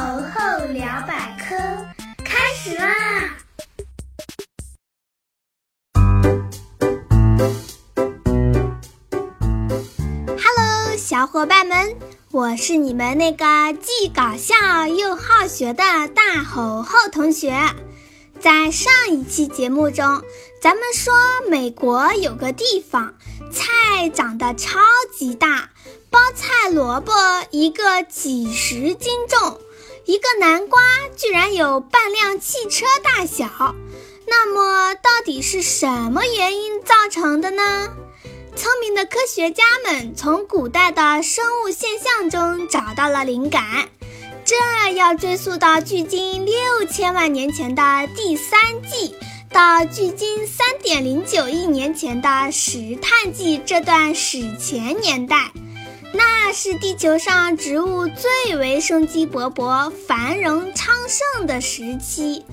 猴后聊百科开始啦小伙伴们，我是你们那个既搞笑又好学的大猴后同学。在上一期节目中，咱们说美国有个地方菜长得超级大，包菜萝卜一个几十斤重，一个南瓜居然有半辆汽车大小。那么到底是什么原因造成的呢？聪明的科学家们从古代的生物现象中找到了灵感。这要追溯到距今六千万年前的第三纪，到距今三点零九亿年前的石炭纪这段史前年代，那是地球上植物最为生机勃勃、繁荣昌盛的时期。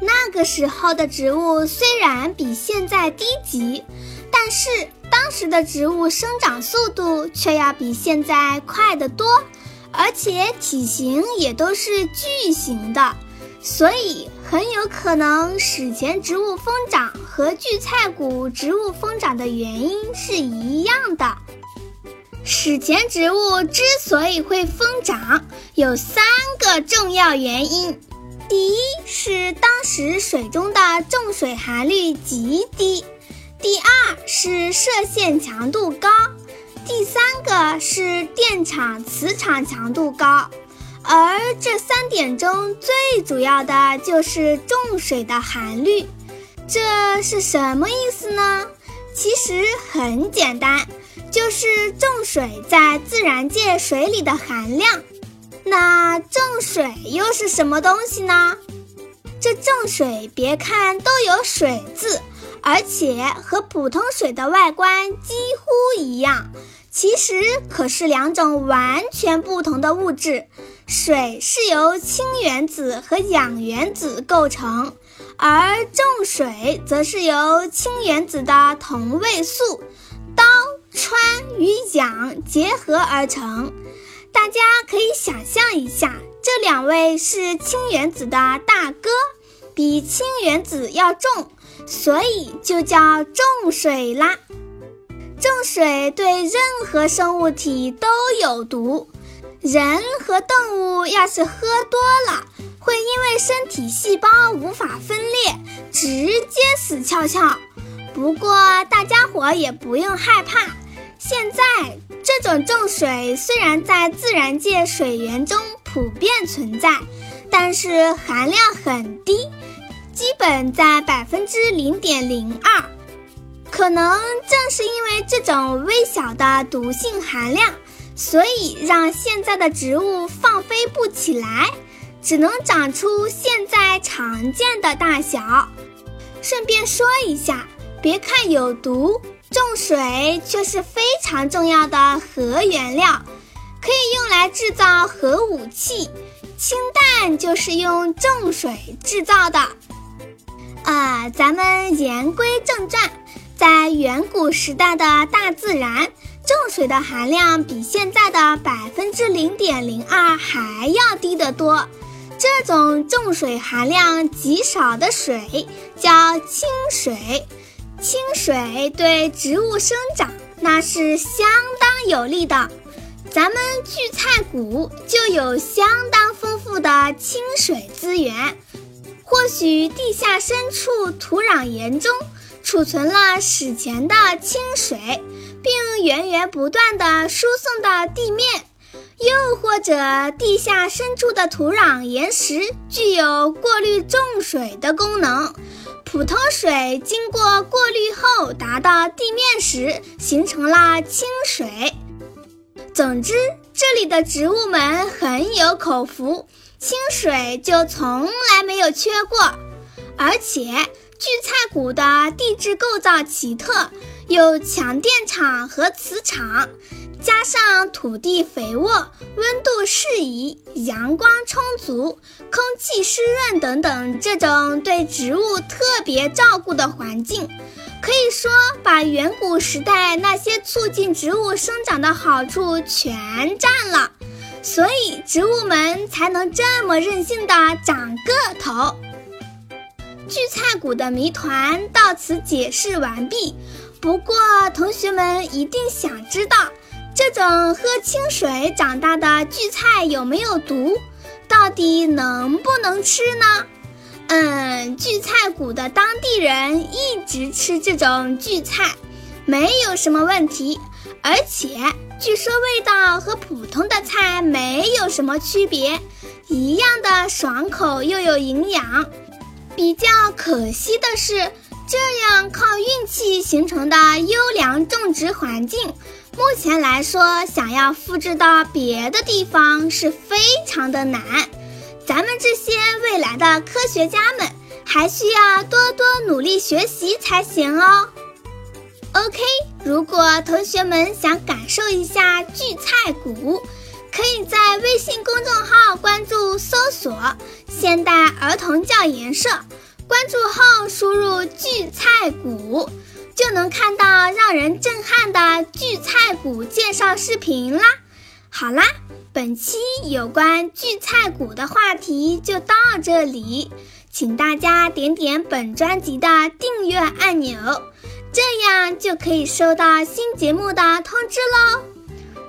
那个时候的植物虽然比现在低级，但是当时的植物生长速度却要比现在快得多。而且体型也都是巨型的，所以很有可能史前植物疯长和巨菜谷植物疯长的原因是一样的。史前植物之所以会疯长，有三个重要原因：第一是当时水中的重水含率极低；第二是射线强度高。第三个是电场、磁场强度高，而这三点中最主要的就是重水的含率。这是什么意思呢？其实很简单，就是重水在自然界水里的含量。那重水又是什么东西呢？这重水别看都有水字，而且和普通水的外观几乎一样。其实可是两种完全不同的物质，水是由氢原子和氧原子构成，而重水则是由氢原子的同位素氘、氚与氧结合而成。大家可以想象一下，这两位是氢原子的大哥，比氢原子要重，所以就叫重水啦。重水对任何生物体都有毒，人和动物要是喝多了，会因为身体细胞无法分裂，直接死翘翘。不过大家伙也不用害怕，现在这种重水虽然在自然界水源中普遍存在，但是含量很低，基本在百分之零点零二。可能正是因为这种微小的毒性含量，所以让现在的植物放飞不起来，只能长出现在常见的大小。顺便说一下，别看有毒，重水却是非常重要的核原料，可以用来制造核武器。氢弹就是用重水制造的。啊，咱们言归正传。在远古时代的大自然，重水的含量比现在的百分之零点零二还要低得多。这种重水含量极少的水叫清水，清水对植物生长那是相当有利的。咱们聚菜谷就有相当丰富的清水资源，或许地下深处土壤岩中。储存了史前的清水，并源源不断地输送到地面；又或者地下深处的土壤岩石具有过滤重水的功能，普通水经过过滤后达到地面时，形成了清水。总之，这里的植物们很有口福，清水就从来没有缺过，而且。聚菜谷的地质构造奇特，有强电场和磁场，加上土地肥沃、温度适宜、阳光充足、空气湿润等等，这种对植物特别照顾的环境，可以说把远古时代那些促进植物生长的好处全占了。所以植物们才能这么任性的长个头。巨菜谷的谜团到此解释完毕。不过，同学们一定想知道，这种喝清水长大的聚菜有没有毒？到底能不能吃呢？嗯，聚菜谷的当地人一直吃这种聚菜，没有什么问题。而且据说味道和普通的菜没有什么区别，一样的爽口又有营养。比较可惜的是，这样靠运气形成的优良种植环境，目前来说想要复制到别的地方是非常的难。咱们这些未来的科学家们还需要多多努力学习才行哦。OK，如果同学们想感受一下聚菜谷，可以在微信公众号关注搜索“现代儿童教研社”，关注后输入“聚菜谷”，就能看到让人震撼的聚菜谷介绍视频啦。好啦。本期有关聚菜谷的话题就到这里，请大家点点本专辑的订阅按钮，这样就可以收到新节目的通知喽。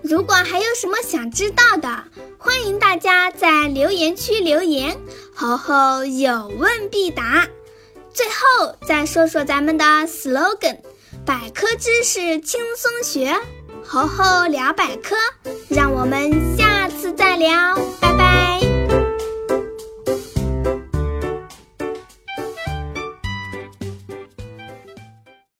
如果还有什么想知道的，欢迎大家在留言区留言，猴猴有问必答。最后再说说咱们的 slogan：百科知识轻松学，猴猴聊百科，让我们下次。再聊。